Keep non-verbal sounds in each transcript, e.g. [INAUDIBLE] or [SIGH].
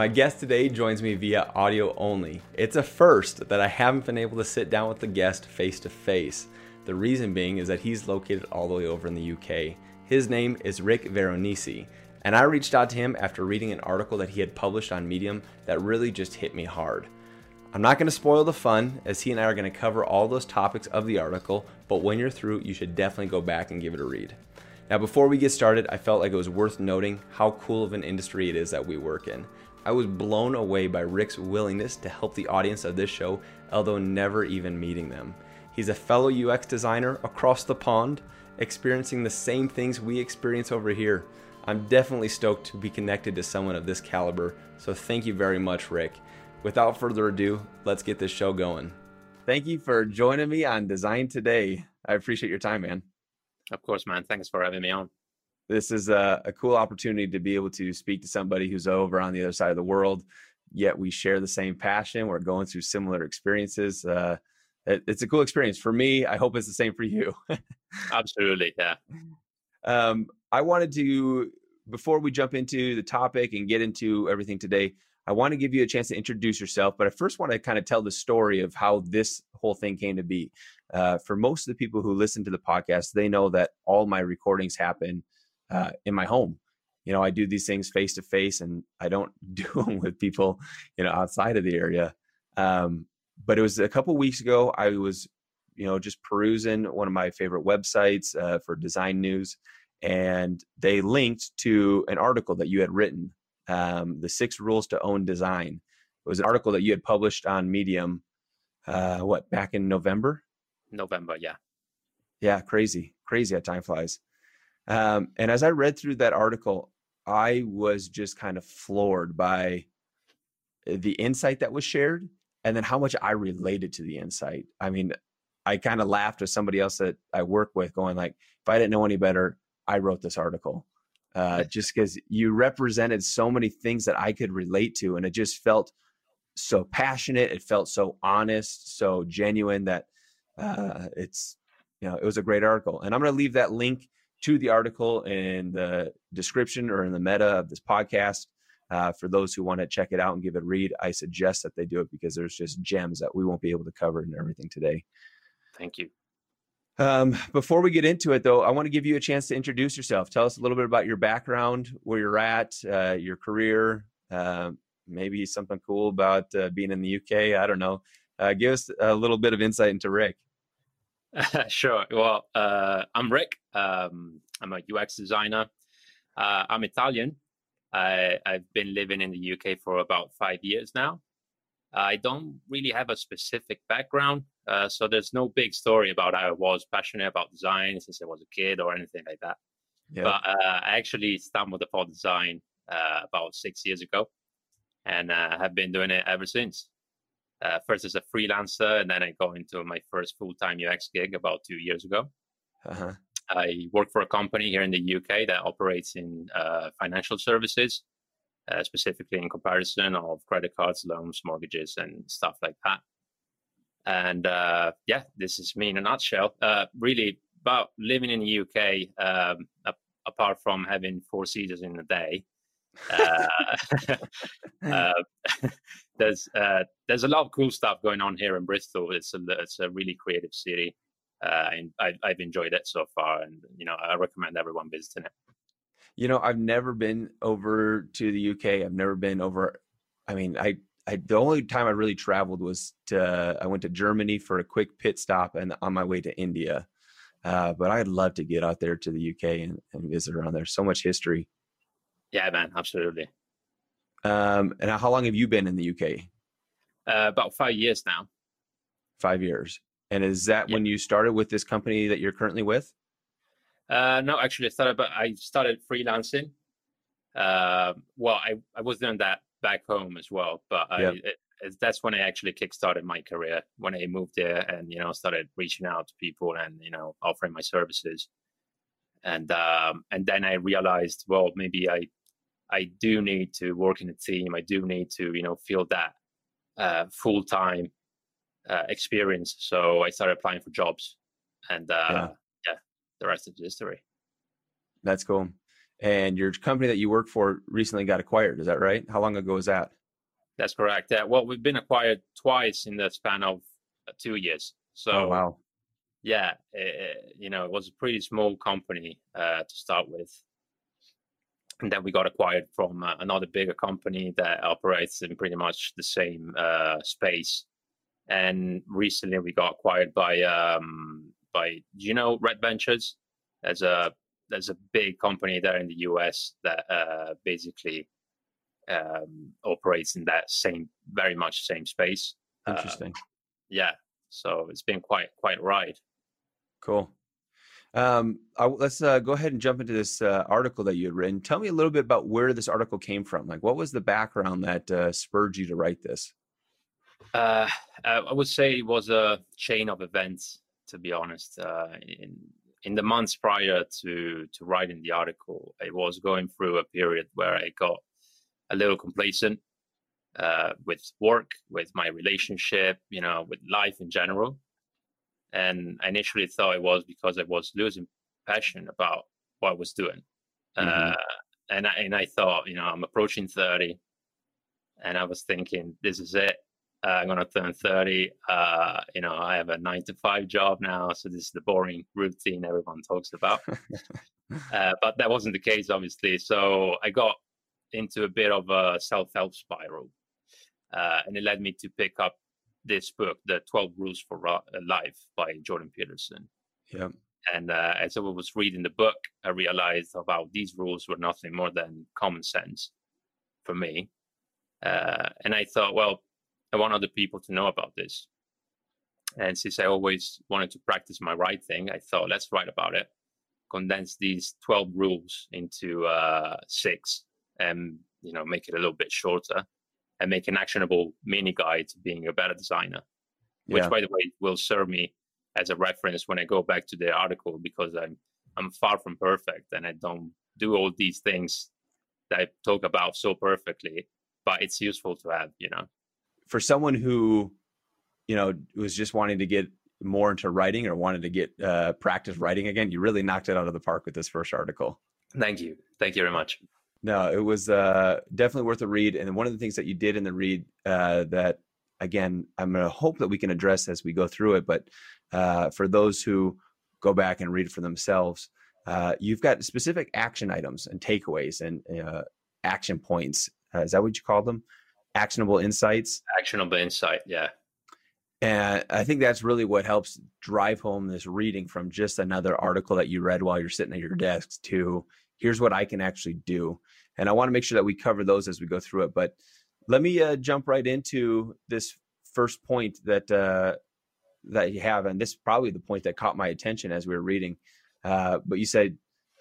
My guest today joins me via audio only. It's a first that I haven't been able to sit down with the guest face to face. The reason being is that he's located all the way over in the UK. His name is Rick Veronese, and I reached out to him after reading an article that he had published on Medium that really just hit me hard. I'm not going to spoil the fun, as he and I are going to cover all those topics of the article, but when you're through, you should definitely go back and give it a read. Now, before we get started, I felt like it was worth noting how cool of an industry it is that we work in. I was blown away by Rick's willingness to help the audience of this show, although never even meeting them. He's a fellow UX designer across the pond, experiencing the same things we experience over here. I'm definitely stoked to be connected to someone of this caliber, so thank you very much, Rick. Without further ado, let's get this show going. Thank you for joining me on Design Today. I appreciate your time, man. Of course, man. Thanks for having me on this is a, a, cool opportunity to be able to speak to somebody who's over on the other side of the world yet we share the same passion we're going through similar experiences uh, it, it's a cool experience. For me i hope it's the same for you. Absolutely yeah. [LAUGHS] Um, i wanted to before we jump into the topic and get into everything today i want to give you a chance to introduce yourself but i first want to kind of tell the story of how this whole thing came to be. Uh, for most of the people who listen to the podcast they know that all my recordings happen uh, in my home. You know, I do these things face to face, and I don't [LAUGHS] do them with people, you know, outside of the area. Um, but it was a couple weeks ago. I was, you know, just perusing one of my favorite websites uh, for design news, and they linked to an article that you had written, um, "The Six Rules to Own Design." It was an article that you had published on Medium. Uh, what back in November? November, yeah. Yeah, crazy, crazy how time flies. Um, and as I read through that article, I was just kind of floored by the insight that was shared and then how much I related to the insight. I mean, I kind of laughed with somebody else that I work with, going like, if I didn't know any better, I wrote this article. Uh, just because you represented so many things that I could relate to, and it just felt so passionate. It felt so honest, so genuine that uh, it's you know it was a great article. And I'm going to leave that link to the article in the description or in the meta of this podcast. Uh, for those who want to check it out and give it a read, I suggest that they do it because there's just gems that we won't be able to cover in everything today. Thank you. Um, before we get into it, though, I want to give you a chance to introduce yourself. Tell us a little bit about your background, where you're at, uh, your career, uh, maybe something cool about uh, being in the UK. I don't know. Uh, give us a little bit of insight into Rick. [LAUGHS] sure. Well, uh, I'm Rick. Um, I'm a UX designer. Uh, I'm Italian. I, have been living in the UK for about five years now. I don't really have a specific background, uh, so there's no big story about how I was passionate about design since I was a kid or anything like that. Yeah. But uh, I actually stumbled upon design uh, about six years ago, and uh, have been doing it ever since uh, first as a freelancer, and then I go into my first full time UX gig about two years ago. Uh-huh. I work for a company here in the UK that operates in uh, financial services, uh, specifically in comparison of credit cards, loans, mortgages, and stuff like that. And uh, yeah, this is me in a nutshell. Uh, really about living in the UK, um, apart from having four seasons in a day. Uh, [LAUGHS] [LAUGHS] uh, there's uh, there's a lot of cool stuff going on here in Bristol. It's a it's a really creative city, uh, and I, I've enjoyed it so far. And you know, I recommend everyone visiting it. You know, I've never been over to the UK. I've never been over. I mean, I I, the only time I really traveled was to I went to Germany for a quick pit stop and on my way to India. Uh, but I'd love to get out there to the UK and, and visit around there. So much history. Yeah, man, absolutely. Um, and how long have you been in the UK? Uh, about five years now. Five years. And is that yeah. when you started with this company that you're currently with? Uh, no, actually, I started. But I started freelancing. Uh, well, I, I was doing that back home as well, but I, it, that's when I actually kickstarted my career. When I moved there and you know started reaching out to people and you know offering my services, and um, and then I realized, well, maybe I I do need to work in a team. I do need to, you know, feel that uh, full time uh, experience. So I started applying for jobs, and uh, yeah. yeah, the rest is history. That's cool. and your company that you work for recently got acquired. Is that right? How long ago was that? That's correct. Yeah. Well, we've been acquired twice in the span of uh, two years. So oh, wow. Yeah, it, you know, it was a pretty small company uh, to start with, and then we got acquired from uh, another bigger company that operates in pretty much the same uh, space. And recently, we got acquired by um, by you know Red Ventures as a there's a big company there in the US that uh, basically um, operates in that same, very much same space. Uh, Interesting. Yeah. So it's been quite quite right. Cool. Um, I, let's uh, go ahead and jump into this uh, article that you had written. Tell me a little bit about where this article came from. Like, what was the background that uh, spurred you to write this? Uh, I would say it was a chain of events. To be honest, in in the months prior to to writing the article, I was going through a period where I got a little complacent uh, with work, with my relationship, you know, with life in general. And I initially thought it was because I was losing passion about what I was doing. Mm-hmm. Uh, and I, and I thought, you know, I'm approaching 30 and I was thinking, this is it. Uh, I'm going to turn 30. Uh, you know, I have a nine to five job now. So this is the boring routine everyone talks about. [LAUGHS] uh, but that wasn't the case, obviously. So I got into a bit of a self help spiral. Uh, and it led me to pick up this book, The 12 Rules for Life by Jordan Peterson. Yeah. And uh, as I was reading the book, I realized about these rules were nothing more than common sense for me. Uh, and I thought, well, I want other people to know about this. And since I always wanted to practice my writing, I thought, let's write about it. Condense these 12 rules into uh, six and, you know, make it a little bit shorter and make an actionable mini guide to being a better designer, which, yeah. by the way, will serve me as a reference when I go back to the article because I'm I'm far from perfect and I don't do all these things that I talk about so perfectly, but it's useful to have, you know for someone who, you know, was just wanting to get more into writing or wanted to get uh, practice writing again, you really knocked it out of the park with this first article. Thank you. Thank you very much. No, it was uh, definitely worth a read. And one of the things that you did in the read uh, that, again, I'm going to hope that we can address as we go through it. But uh, for those who go back and read for themselves, uh, you've got specific action items and takeaways and uh, action points. Uh, is that what you call them? actionable insights. Actionable insight, yeah. And I think that's really what helps drive home this reading from just another article that you read while you're sitting at your desk to here's what I can actually do. And I want to make sure that we cover those as we go through it. But let me uh, jump right into this first point that uh, that you have, and this is probably the point that caught my attention as we were reading. Uh, but you said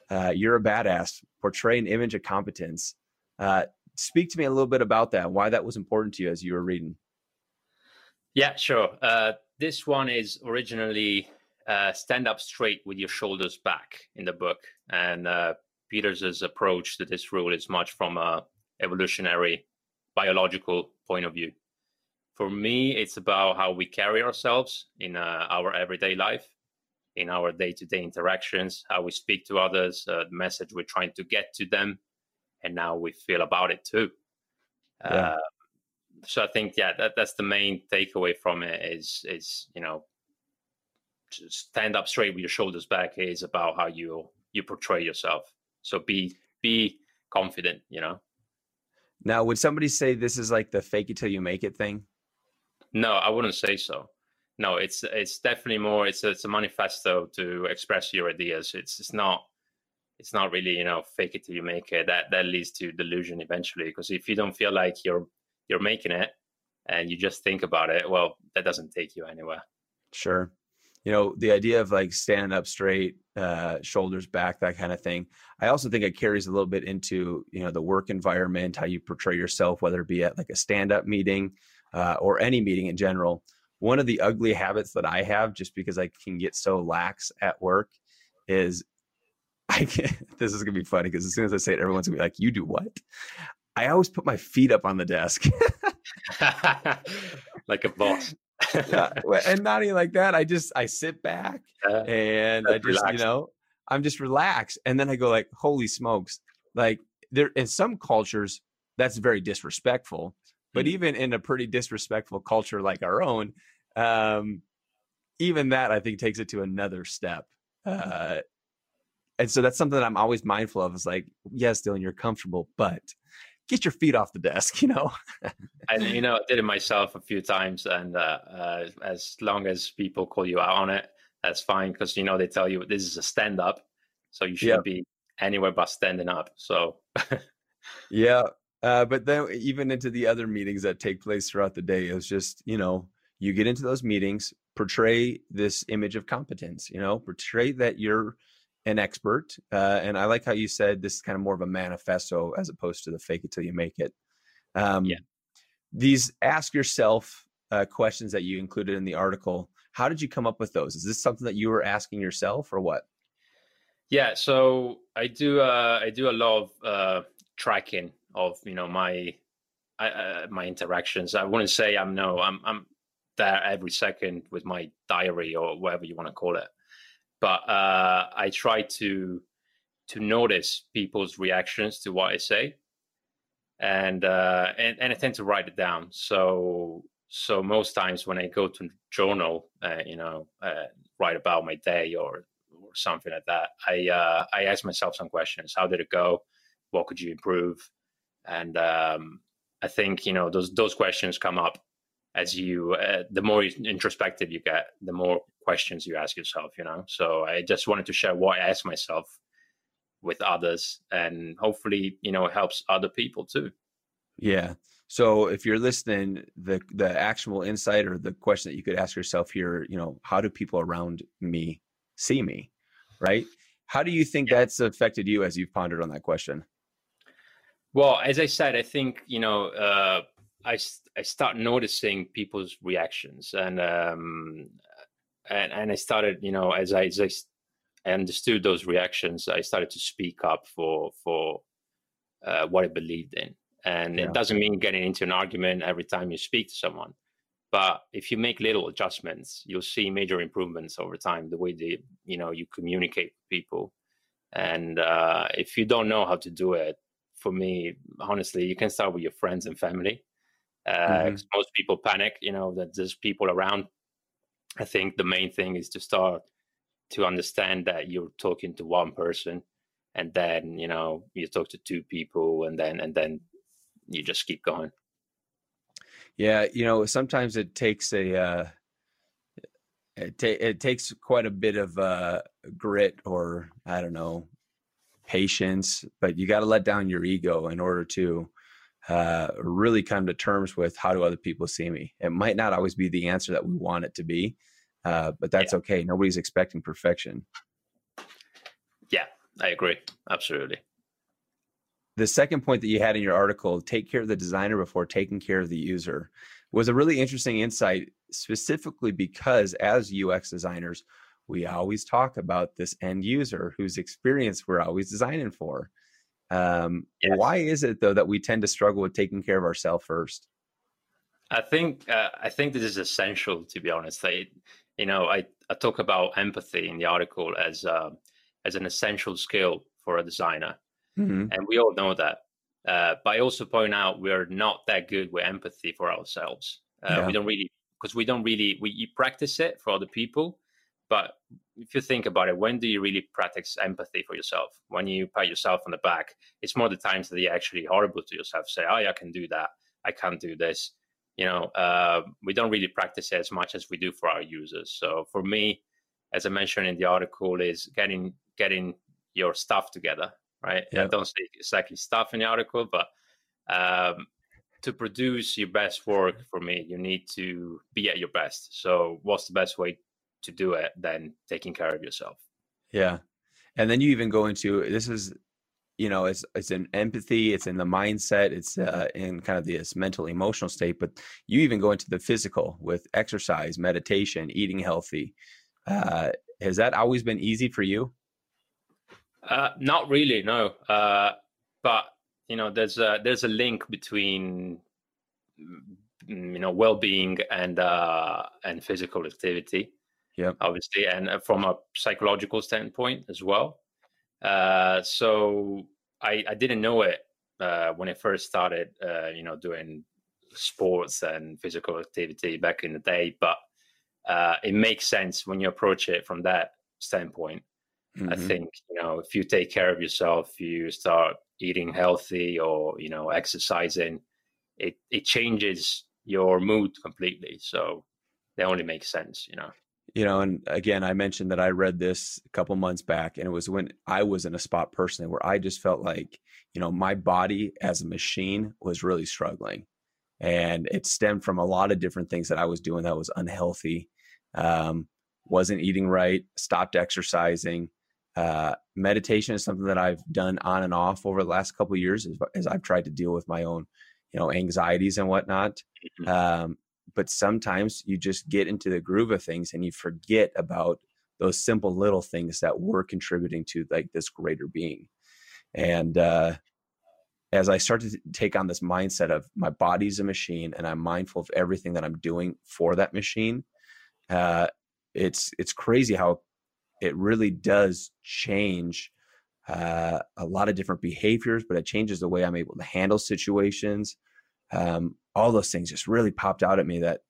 uh, you're a badass. Portray an image of competence. Uh, speak to me a little bit about that why that was important to you as you were reading yeah sure uh, this one is originally stand up straight with your shoulders back in the book and Peterson's approach to this rule is much from a evolutionary biological point of view for me it's about how we carry ourselves in uh, our everyday life in our day-to-day interactions how we speak to others uh, the message we're trying to get to them and now we feel about it too. Yeah. Uh, so I think yeah, that, that's the main takeaway from it is is you know stand up straight with your shoulders back is about how you you portray yourself. So be be confident, you know. Now, would somebody say this is like the fake it till you make it thing? No, I wouldn't say so. No, it's it's definitely more. It's a, it's a manifesto to express your ideas. It's it's not it's not really you know fake it till you make it that that leads to delusion eventually because if you don't feel like you're you're making it and you just think about it well that doesn't take you anywhere sure you know the idea of like standing up straight uh shoulders back that kind of thing i also think it carries a little bit into you know the work environment how you portray yourself whether it be at like a stand up meeting uh, or any meeting in general one of the ugly habits that i have just because i can get so lax at work is [LAUGHS] I can't, this is gonna be funny because as soon as I say it, everyone's gonna be like, "You do what?" I always put my feet up on the desk, [LAUGHS] like a boss. Yeah, [LAUGHS] and not even like that. I just I sit back uh, and I just relaxed. you know I'm just relaxed, and then I go like, "Holy smokes!" like there in some cultures that's very disrespectful but mm-hmm. even in a pretty disrespectful culture like our own um even that i think takes it to another step uh and so that's something that i'm always mindful of is like yes dylan you're comfortable but get your feet off the desk you know [LAUGHS] and you know i did it myself a few times and uh, uh as long as people call you out on it that's fine because you know they tell you this is a stand up so you shouldn't be anywhere but standing up. So [LAUGHS] yeah. Uh, but then even into the other meetings that take place throughout the day, it's just, you know, you get into those meetings, portray this image of competence, you know, portray that you're an expert. Uh, and I like how you said this is kind of more of a manifesto as opposed to the fake it till you make it. Um, yeah. These ask yourself uh, questions that you included in the article. How did you come up with those? Is this something that you were asking yourself or what? Yeah, so I do uh, I do a lot of uh, tracking of you know my uh, my interactions. I wouldn't say I'm no I'm I'm there every second with my diary or whatever you want to call it, but uh, I try to to notice people's reactions to what I say, and uh, and and I tend to write it down. So so most times when I go to journal, uh, you know, uh, write about my day or or something like that, I uh, I asked myself some questions. How did it go? What could you improve? And um, I think you know those those questions come up as you uh, the more introspective you get, the more questions you ask yourself. You know, so I just wanted to share what I ask myself with others, and hopefully you know it helps other people too. Yeah. So if you're listening, the the actual insight or the question that you could ask yourself here, you know, how do people around me see me? right? How do you think yeah. that's affected you as you've pondered on that question? Well, as I said, I think you know uh, I I start noticing people's reactions, and um, and and I started you know as I as I understood those reactions, I started to speak up for for uh, what I believed in, and yeah. it doesn't mean getting into an argument every time you speak to someone. But if you make little adjustments, you'll see major improvements over time. The way they, you know, you communicate with people, and uh, if you don't know how to do it, for me, honestly, you can start with your friends and family. Uh, mm-hmm. Most people panic, you know, that there's people around. I think the main thing is to start to understand that you're talking to one person, and then you know you talk to two people, and then and then you just keep going. Yeah, you know, sometimes it takes a uh, it, ta- it takes quite a bit of uh, grit or I don't know patience, but you got to let down your ego in order to uh, really come to terms with how do other people see me. It might not always be the answer that we want it to be, uh, but that's yeah. okay. Nobody's expecting perfection. Yeah, I agree. Absolutely the second point that you had in your article, take care of the designer before taking care of the user, was a really interesting insight, specifically because as UX designers, we always talk about this end user whose experience we're always designing for. Um, yes. Why is it though that we tend to struggle with taking care of ourselves first? I think uh, I think this is essential. To be honest, I, you know, I, I talk about empathy in the article as uh, as an essential skill for a designer mm-hmm. and we all know that. Uh, but I also point out we're not that good with empathy for ourselves. Uh, yeah. We don't really because we don't really we practice it for other people, but if you think about it, when do you really practice empathy for yourself? When you pat yourself on the back, it's more the times that you're actually horrible to yourself. Say, "Oh, yeah, I can do that. I can't do this." You know, uh, we don't really practice it as much as we do for our users. So for me, as I mentioned in the article, is getting getting your stuff together right? Yep. I don't say exactly stuff in the article, but um, to produce your best work for me, you need to be at your best. So, what's the best way to do it than taking care of yourself? Yeah, and then you even go into this is, you know, it's it's in empathy, it's in the mindset, it's uh, in kind of this mental emotional state, but you even go into the physical with exercise, meditation, eating healthy. Uh, has that always been easy for you? Uh, not really, no. Uh, but you know, there's a there's a link between mm, you know well-being and uh, and physical activity. Yeah, obviously, and uh, from a psychological standpoint as well. Uh, so I, I didn't know it uh, when I first started, uh, you know, doing sports and physical activity back in the day, but uh, it makes sense when you approach it from that standpoint. Mm-hmm. I think you know if you take care of yourself, you start eating healthy or you know exercising, it it changes your mood completely. So they only make sense, you know. You know, and again, I mentioned that I read this a couple months back, and it was when I was in a spot personally where I just felt like, you know, my body as a machine was really struggling. And it stemmed from a lot of different things that I was doing that was unhealthy. Um, wasn't eating right, stopped exercising. Uh, meditation is something that I've done on and off over the last couple years as, as, I've tried to deal with my own, you know, anxieties and whatnot. Mm-hmm. Um, but sometimes you just get into the groove of things and you forget about those simple little things that were contributing to like this greater being. And uh, as I start to take on this mindset of my body's a machine and I'm mindful of everything that I'm doing for that machine, uh, it's it's crazy how it really does change uh, a lot of different behaviors, but it changes the way I'm able to handle situations. Um, all those things just really popped out at me that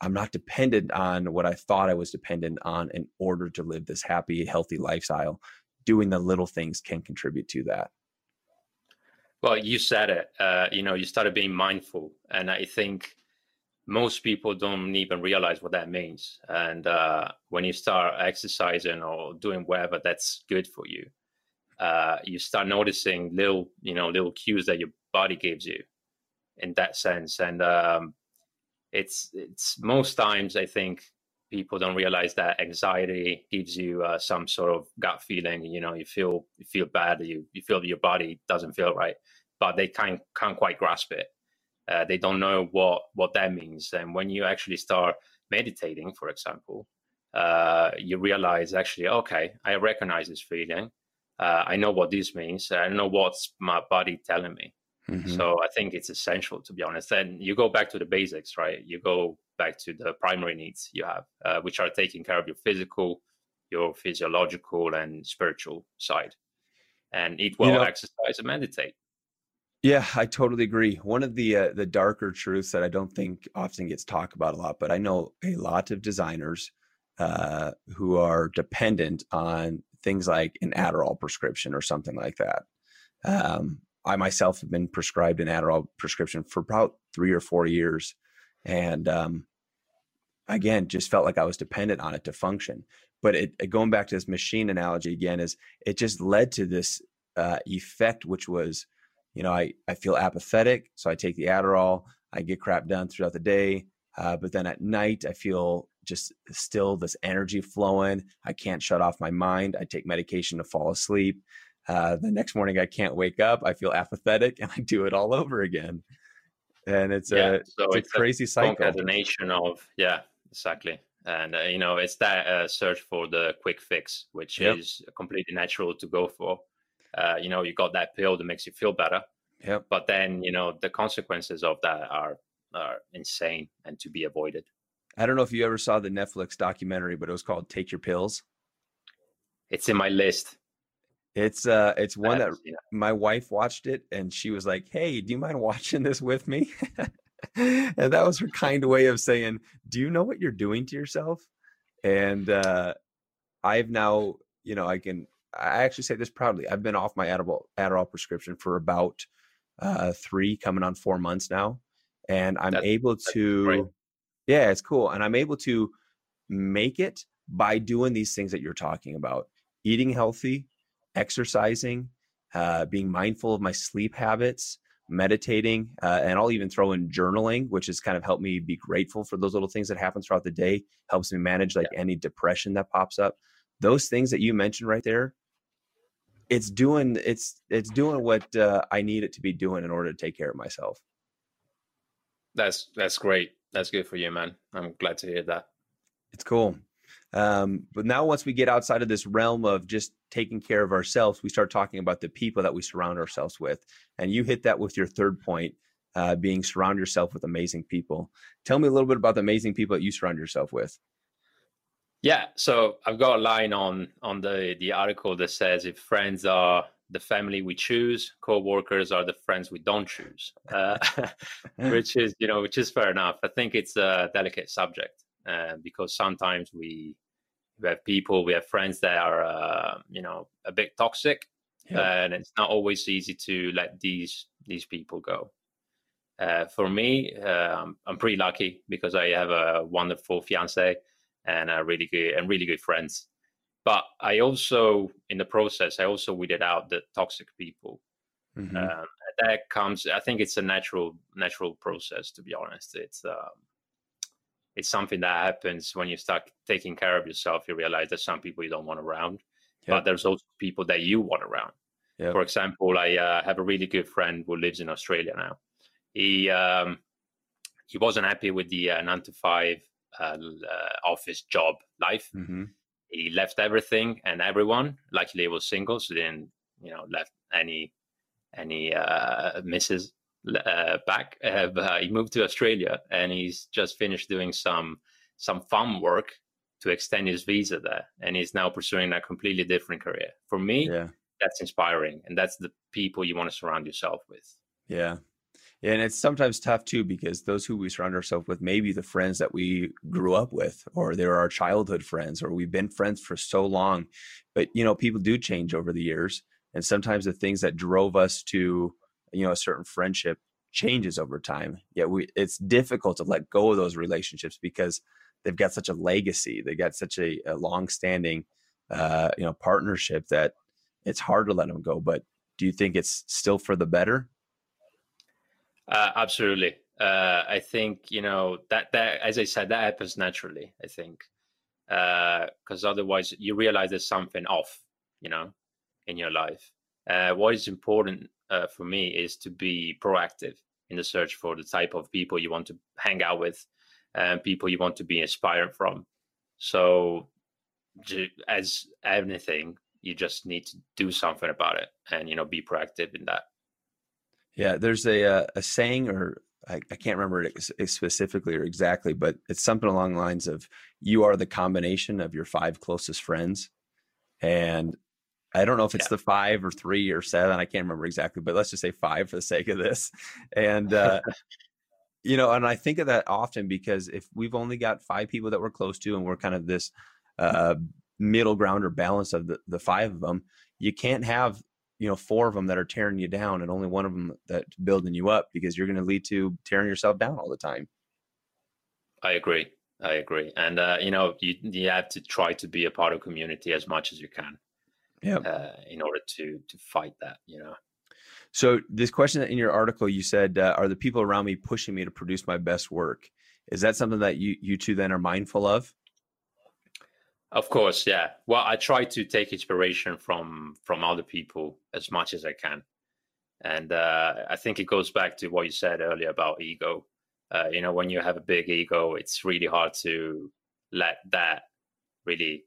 I'm not dependent on what I thought I was dependent on in order to live this happy, healthy lifestyle. Doing the little things can contribute to that. Well, you said it. Uh, you know, you started being mindful, and I think most people don't even realize what that means. And uh, when you start exercising or doing whatever that's good for you, uh, you start noticing little, you know, little cues that your body gives you in that sense. And um, it's it's most times I think people don't realize that anxiety gives you uh, some sort of gut feeling. You know, you feel you feel bad, you you feel your body doesn't feel right, but they can't can't quite grasp it. Uh, they don't know what what that means. And when you actually start meditating, for example, uh, you realize actually, okay, I recognize this feeling. Uh, I know what this means. I know what's my body telling me. Mm-hmm. So I think it's essential to be honest. And you go back to the basics, right? You go back to the primary needs you have, uh, which are taking care of your physical, your physiological, and spiritual side, and eat well, you know, exercise, and meditate. Yeah, I totally agree. One of the uh, the darker truths that I don't think often gets talked about a lot, but I know a lot of designers uh, who are dependent on things like an Adderall prescription or something like that. Um, I myself have been prescribed an Adderall prescription for about three or four years, and um, again, just felt like I was dependent on it to function. But it, going back to this machine analogy again, is it just led to this uh, effect, which was, you know, I I feel apathetic, so I take the Adderall, I get crap done throughout the day, uh, but then at night I feel just still this energy flowing. I can't shut off my mind. I take medication to fall asleep. Uh, the next morning, I can't wake up. I feel apathetic, [LAUGHS] and I do it all over again. And it's yeah, a, so it's, it's a crazy cycle. Concatenation of yeah, exactly. And uh, you know, it's that uh, search for the quick fix, which yep. is completely natural to go for. Uh, you know, you got that pill that makes you feel better. Yep. But then, you know, the consequences of that are are insane and to be avoided. I don't know if you ever saw the Netflix documentary, but it was called "Take Your Pills." It's in my list. It's uh it's one that my wife watched it and she was like, "Hey, do you mind watching this with me?" [LAUGHS] and that was her [LAUGHS] kind way of saying, "Do you know what you're doing to yourself?" And uh I've now, you know, I can I actually say this proudly. I've been off my Adderall Adderall prescription for about uh 3 coming on 4 months now and I'm that's, able to Yeah, it's cool and I'm able to make it by doing these things that you're talking about. Eating healthy, exercising, uh, being mindful of my sleep habits, meditating, uh, and I'll even throw in journaling, which has kind of helped me be grateful for those little things that happen throughout the day. Helps me manage like yeah. any depression that pops up. Those things that you mentioned right there, it's doing it's it's doing what uh, I need it to be doing in order to take care of myself. That's that's great. That's good for you, man. I'm glad to hear that. It's cool. Um, but now, once we get outside of this realm of just taking care of ourselves, we start talking about the people that we surround ourselves with. And you hit that with your third point, uh, being surround yourself with amazing people. Tell me a little bit about the amazing people that you surround yourself with. Yeah, so I've got a line on on the the article that says if friends are the family we choose. Co-workers are the friends we don't choose, uh, [LAUGHS] [LAUGHS] which is you know which is fair enough. I think it's a delicate subject uh, because sometimes we we have people, we have friends that are uh, you know a bit toxic, and it's not always easy to let these these people go. Uh, for me, uh, I'm, I'm pretty lucky because I have a wonderful fiance and a really good and really good friends. But I also, in the process, I also weeded out the toxic people. Mm-hmm. Um, that comes. I think it's a natural natural process. To be honest, it's um, it's something that happens when you start taking care of yourself. You realize there's some people you don't want around, but there's also people that you want around. For example, I uh, have a really good friend who lives in Australia now. He um, he wasn't happy with the uh, nine to five uh, uh office job life. Mm-hmm. He left everything and everyone. Luckily, he was single, so didn't you know left any any uh, misses uh, back. Uh, he moved to Australia and he's just finished doing some some farm work to extend his visa there, and he's now pursuing a completely different career. For me, yeah. that's inspiring, and that's the people you want to surround yourself with. Yeah. Yeah, and it's sometimes tough too because those who we surround ourselves with may be the friends that we grew up with, or they're our childhood friends, or we've been friends for so long. But you know, people do change over the years, and sometimes the things that drove us to you know a certain friendship changes over time yet we it's difficult to let go of those relationships because they've got such a legacy they got such a, a long-standing uh, you know partnership that it's hard to let them go but do you think it's still for the better? Uh, absolutely. Uh, i think you know that that as i said that happens naturally i think. Because uh, otherwise you realize there's something off you know in your life. Uh, what is important uh, for me is to be proactive in the search for the type of people you want to hang out with and people you want to be inspired from. So, as anything, you just need to do something about it and you know be proactive in that. Yeah, there's a uh, a saying, or I, I can't remember it specifically or exactly, but it's something along the lines of "You are the combination of your five closest friends," and I don't know if it's yeah. the five or three or seven. I can't remember exactly, but let's just say five for the sake of this. And, uh, [LAUGHS] you know, and I think of that often because if we've only got five people that we're close to and we're kind of this uh, middle ground or balance of the, the five of them, you can't have, you know, four of them that are tearing you down and only one of them that's building you up because you're going to lead to tearing yourself down all the time. I agree. I agree. And, uh, you know, you, you have to try to be a part of community as much as you can yeah. Uh, in order to to fight that, you know. So this question in your article, you said, uh, "Are the people around me pushing me to produce my best work?" Is that something that you you two then are mindful of? Of course, yeah. Well, I try to take inspiration from from other people as much as I can, and uh, I think it goes back to what you said earlier about ego. Uh, you know, when you have a big ego, it's really hard to let that really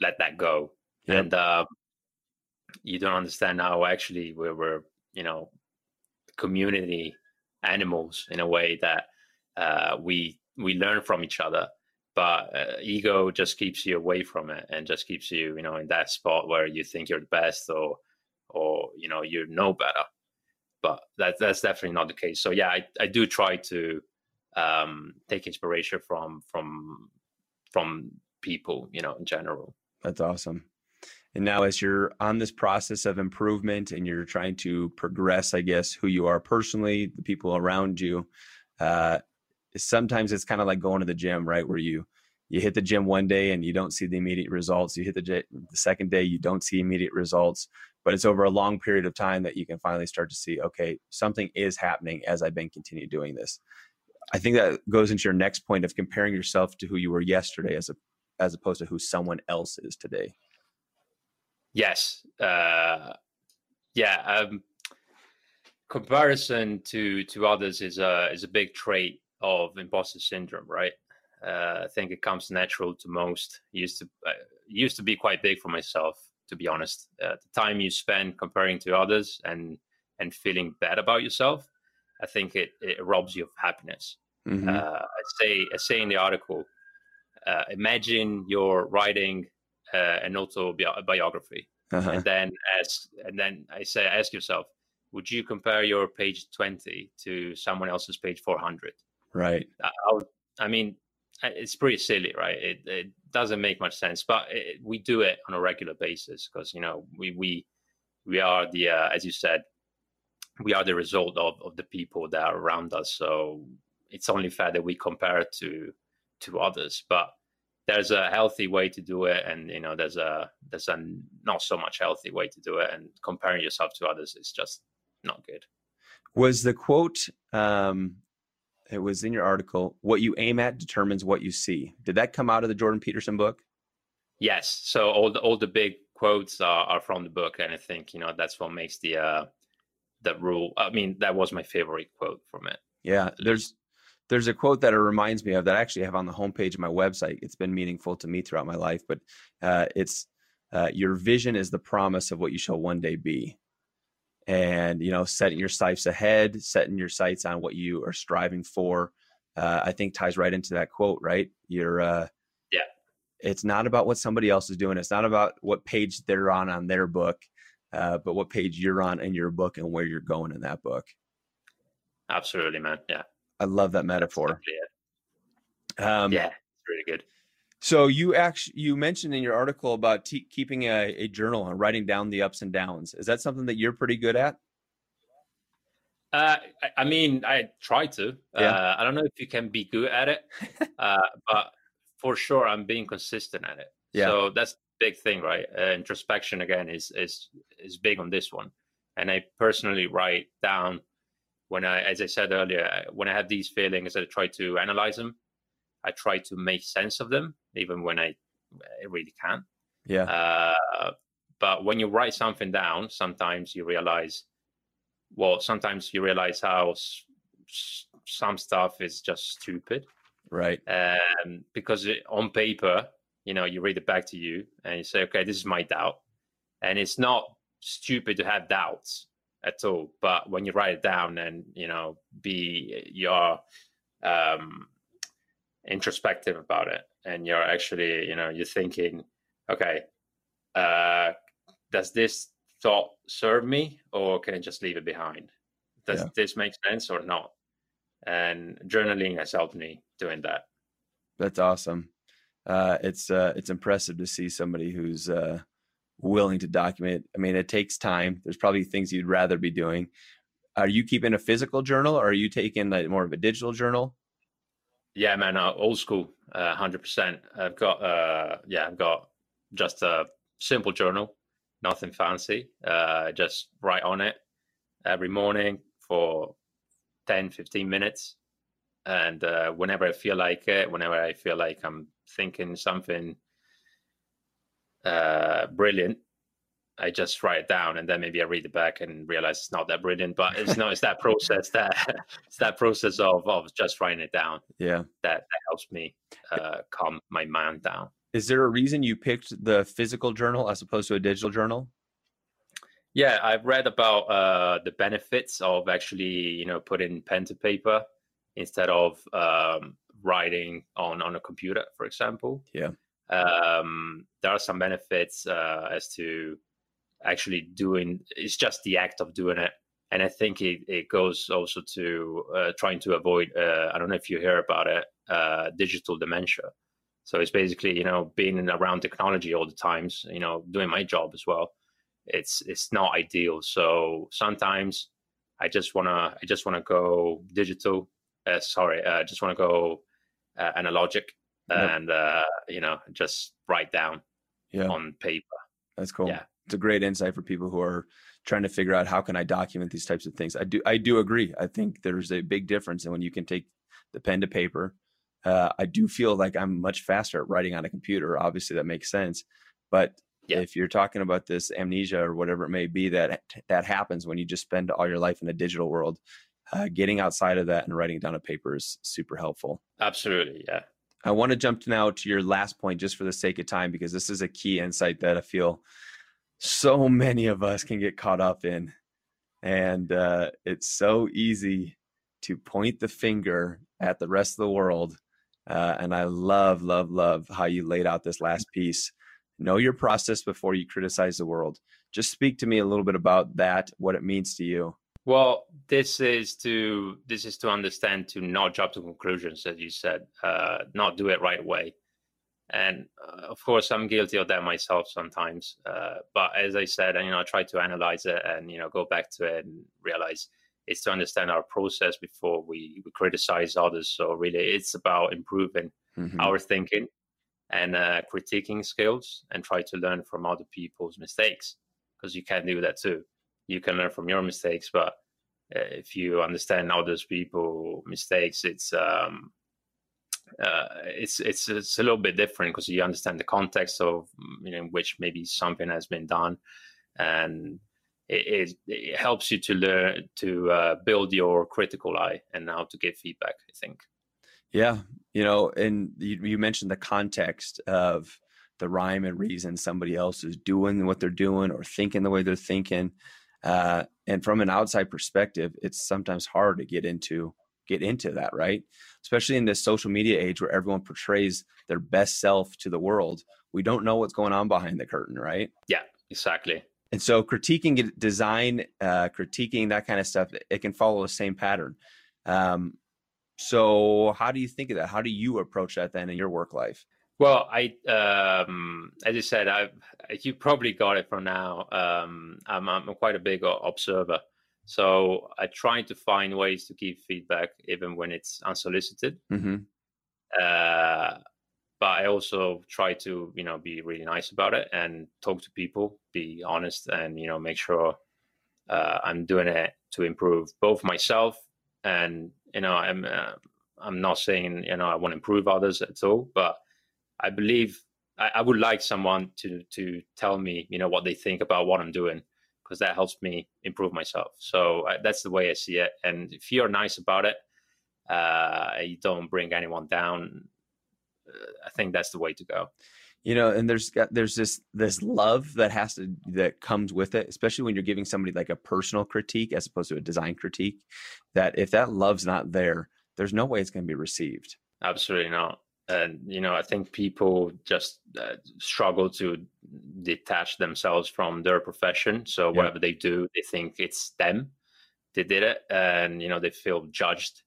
let that go. Yep. And uh, you don't understand how actually we were, you know, community animals in a way that uh, we we learn from each other. But uh, ego just keeps you away from it and just keeps you, you know, in that spot where you think you're the best or or you know you know better. But that that's definitely not the case. So yeah, I, I do try to um, take inspiration from from from people, you know, in general. That's awesome. And now, as you're on this process of improvement and you're trying to progress, I guess, who you are personally, the people around you, uh, sometimes it's kind of like going to the gym, right? Where you you hit the gym one day and you don't see the immediate results. You hit the, the second day, you don't see immediate results. But it's over a long period of time that you can finally start to see, okay, something is happening as I've been continue doing this. I think that goes into your next point of comparing yourself to who you were yesterday as a as opposed to who someone else is today. Yes. Uh, yeah. Um, comparison to to others is a is a big trait of imposter syndrome, right? Uh, I think it comes natural to most. It used to uh, used to be quite big for myself, to be honest. Uh, the time you spend comparing to others and and feeling bad about yourself, I think it, it robs you of happiness. Mm-hmm. Uh, I say I say in the article, uh, imagine you're writing uh, an autobiography uh-huh. and then as and then I say ask yourself, would you compare your page 20 to someone else's page 400? Right. I, I mean, it's pretty silly, right? It, it doesn't make much sense, but it, we do it on a regular basis because you know we we we are the uh, as you said, we are the result of of the people that are around us. So it's only fair that we compare it to to others, but there's a healthy way to do it and you know there's a there's a not so much healthy way to do it and comparing yourself to others is just not good. Was the quote um it was in your article what you aim at determines what you see. Did that come out of the jordan peterson book? Yes. So all the all the big quotes are, are from the book and i think you know that's what makes the uh the rule i mean that was my favorite quote from it. Yeah there's there's a quote that it reminds me of that I actually have on the homepage of my website. It's been meaningful to me throughout my life, but uh, it's uh, your vision is the promise of what you shall one day be. And, you know, setting your sights ahead, setting your sights on what you are striving for, uh, I think ties right into that quote, right? You're, uh, yeah, it's not about what somebody else is doing. It's not about what page they're on on their book, uh, but what page you're on in your book and where you're going in that book. Absolutely, man. Yeah. I love that metaphor. Um, yeah, it's really good. So you actually you mentioned in your article about te- keeping a, a, journal and writing down the ups and downs. Is that something that you're pretty good at? Uh, I, I, mean, I try to. Yeah. Uh, I don't know if you can be good at it, [LAUGHS] uh, but for sure, I'm being consistent at it. Yeah. So that's the big thing, right? Uh, introspection again is is is big on this one, and I personally write down when I, as I said earlier, when I have these feelings, I try to analyze them. I try to make sense of them, even when I, I really can't. Yeah. Uh, but when you write something down, sometimes you realize, well, sometimes you realize how s- some stuff is just stupid. Right. Um, because it, on paper, you know, you read it back to you and you say, okay, this is my doubt. And it's not stupid to have doubts at all. But when you write it down and you know be your um, introspective about it, and you're actually you know you're thinking, okay, uh, does this thought serve me, or can I just leave it behind? Does yeah. this make sense or not? And journaling has helped me doing that. That's awesome. Uh, it's uh, it's impressive to see somebody who's uh, willing to document. I mean, it takes time. There's probably things you'd rather be doing. Are you keeping a physical journal or are you taking like more of a digital journal? Yeah, man, uh, old school, uh, hundred uh, percent. I've got, uh, yeah, I've got just a simple journal, nothing fancy. Uh, just write on it every morning for 10, 15 minutes. And uh, whenever I feel like it, whenever I feel like I'm thinking something uh, brilliant, I just write it down and then maybe I read it back and realize it's not that brilliant. But it's no, it's that [LAUGHS] process that [LAUGHS] it's that process of of just writing it down. Yeah, that, that helps me uh, calm my mind down. Is there a reason you picked the physical journal as opposed to a digital journal? Yeah, I've read about uh, the benefits of actually, you know, putting pen to paper instead of um, writing on on a computer, for example. Yeah um, there are some benefits uh, as to actually doing it's just the act of doing it. And i think it, it goes also to uh, trying to avoid uh, i don't know if you hear about it uh, digital dementia. So it's basically you know being around technology all the times you know doing my job as well. It's it's not ideal. So sometimes i just want to i just want to go digital uh, sorry i just want to go uh, analogic yep. and uh, you know just write down yeah. on paper. That's cool. Yeah, it's a great insight for people who are trying to figure out how can I document these types of things. I do I do agree. I think there's a big difference in when you can take the pen to paper. Uh, I do feel like I'm much faster at writing on a computer. Obviously, that makes sense. But yeah. if you're talking about this amnesia or whatever it may be that that happens when you just spend all your life in a digital world, uh, getting outside of that and writing down a paper is super helpful. Absolutely, yeah. I want to jump now to your last point just for the sake of time, because this is a key insight that I feel so many of us can get caught up in. And uh, it's so easy to point the finger at the rest of the world. Uh, and I love, love, love how you laid out this last piece. know your process before you criticize the world. Just speak to me a little bit about that, what it means to you. Well, this is to this is to understand to not jump to conclusions, as you said, uh, not do it right away. And uh, of course, I'm guilty of that myself sometimes. Uh, but as I said, and you know, I try to analyze it and you know go back to it and realize it's to understand our process before we, we criticize others. So really, it's about improving mm-hmm. our thinking and uh, critiquing skills and try to learn from other people's mistakes because you can do that too you can learn from your mistakes but uh, if you understand others people mistakes it's um uh, it's it's it's a little bit different because you understand the context of you know in which maybe something has been done. And it, it, it helps you to learn to uh, build your critical eye and how to give feedback i think. Yeah you know and you, you mentioned the context of the rhyme and reason somebody else is doing what they're doing or thinking the way they're thinking uh, and from an outside perspective, it's sometimes hard to get into get into that, right? Especially in this social media age where everyone portrays their best self to the world. We don't know what's going on behind the curtain, right? Yeah, exactly. And so critiquing design, uh, critiquing that kind of stuff, it can follow the same pattern. Um, so how do you think of that? How do you approach that then in your work life? Well, I, um, as you said, I, you probably got it from now. Um, I'm, I'm quite a big observer, so I try to find ways to give feedback even when it's unsolicited. Mm-hmm. Uh, but I also try to, you know, be really nice about it and talk to people, be honest, and you know, make sure uh, I'm doing it to improve both myself and you know, I'm uh, I'm not saying you know I want to improve others at all, but I believe I, I, would like someone to to tell me, you know, what they think about what I'm doing, because that helps me improve myself. So I, that's the way I see it. And if you're nice about it, uh, you don't bring anyone down. Uh, I think that's the way to go. You know, and there's got there's this this love that has to that comes with it, especially when you're giving somebody like a personal critique as opposed to a design critique. That if that love's not there, there's no way it's going to be received. Absolutely not and you know i think people just uh, struggle to detach themselves from their profession. So yeah. whatever they do they think it's them. They did it and you know they feel judged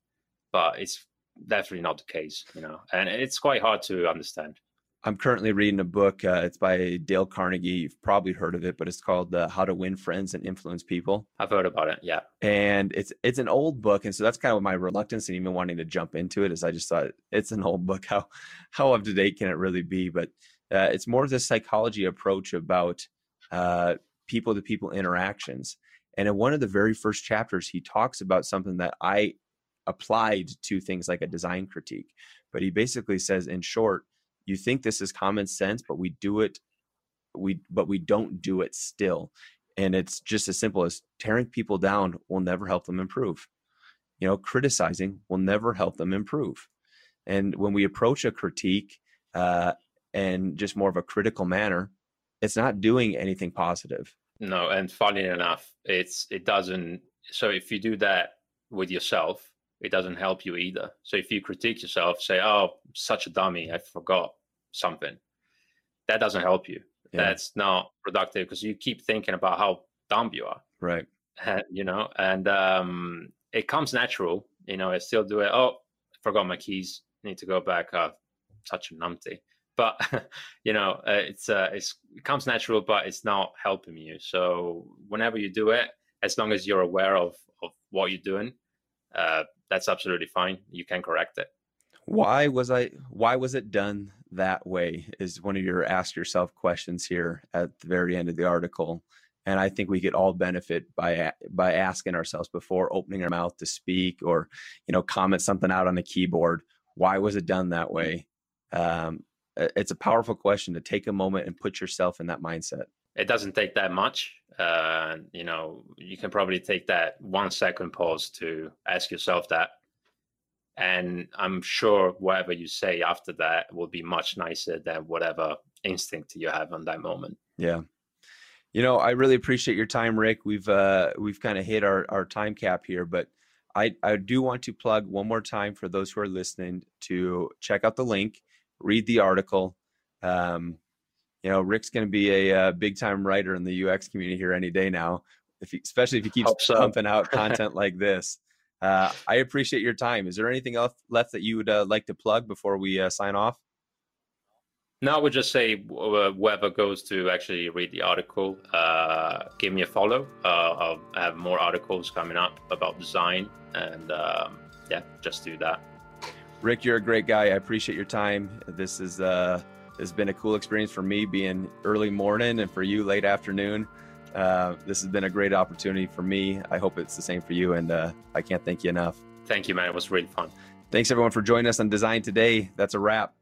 but it's definitely not the case you know and it's quite hard to understand I'm currently reading a book. Uh, it's by Dale Carnegie. You've probably heard of it, but it's called uh, "How to Win Friends and Influence People." I've heard about it. Yeah, and it's it's an old book, and so that's kind of my reluctance and even wanting to jump into it. Is I just thought it's an old book. [LAUGHS] How how up to date can it really be? But uh, it's more of this psychology approach about people to people interactions. And in one of the very first chapters, he talks about something that I applied to things like a design critique. But he basically says, in short you think this is common sense but we do it we but we don't do it still. And it's just as simple as tearing people down will never help them improve. You know criticizing will never help them improve. And when we approach a critique uh, and just more of a critical manner it's not doing anything positive. No and funny enough it's it doesn't so if you do that with yourself it doesn't help you either. So if you critique yourself, say, "Oh, such a dummy, I forgot something," that doesn't help you. Yeah. That's not productive because you keep thinking about how dumb you are. Right. you know, and um, it comes natural. You know, I still do it. Oh, I forgot my keys. Need to go back. Oh, such a numpty. But [LAUGHS] you know, uh, it's uh, it's it comes natural, but it's not helping you. So whenever you do it, as long as you're aware of of what you're doing, uh, that's absolutely fine. You can correct it. Why was I? Why was it done that way? Is one of your ask yourself questions here at the very end of the article, and I think we could all benefit by by asking ourselves before opening our mouth to speak or you know comment something out on a keyboard. Why was it done that way? Um, it's a powerful question to take a moment and put yourself in that mindset. It doesn't take that much uh, you know, you can probably take that one second pause to ask yourself that. And I'm sure whatever you say after that will be much nicer than whatever instinct you have on that moment. Yeah. You know, I really appreciate your time, Rick. We've uh, we've kind of hit our, our time cap here, but I, I do want to plug one more time for those who are listening to check out the link, read the article. Um, you know, Rick's going to be a, uh, big time writer in the UX community here any day now, if he, especially if he keeps so. pumping out [LAUGHS] content like this. Uh, I appreciate your time. Is there anything else left that you would uh, like to plug before we uh, sign off? No, I would just say uh, whoever goes to actually read the article, uh, give me a follow. I'll have more articles coming up about design, and um, yeah, just do that. Rick, you're a great guy. I appreciate your time. This is uh, has been a cool experience for me being early morning, and for you late afternoon. Uh, this has been a great opportunity for me. I hope it's the same for you, and uh, I can't thank you enough. Thank you, man. It was really fun. Thanks everyone for joining us on Design Today. That's a wrap.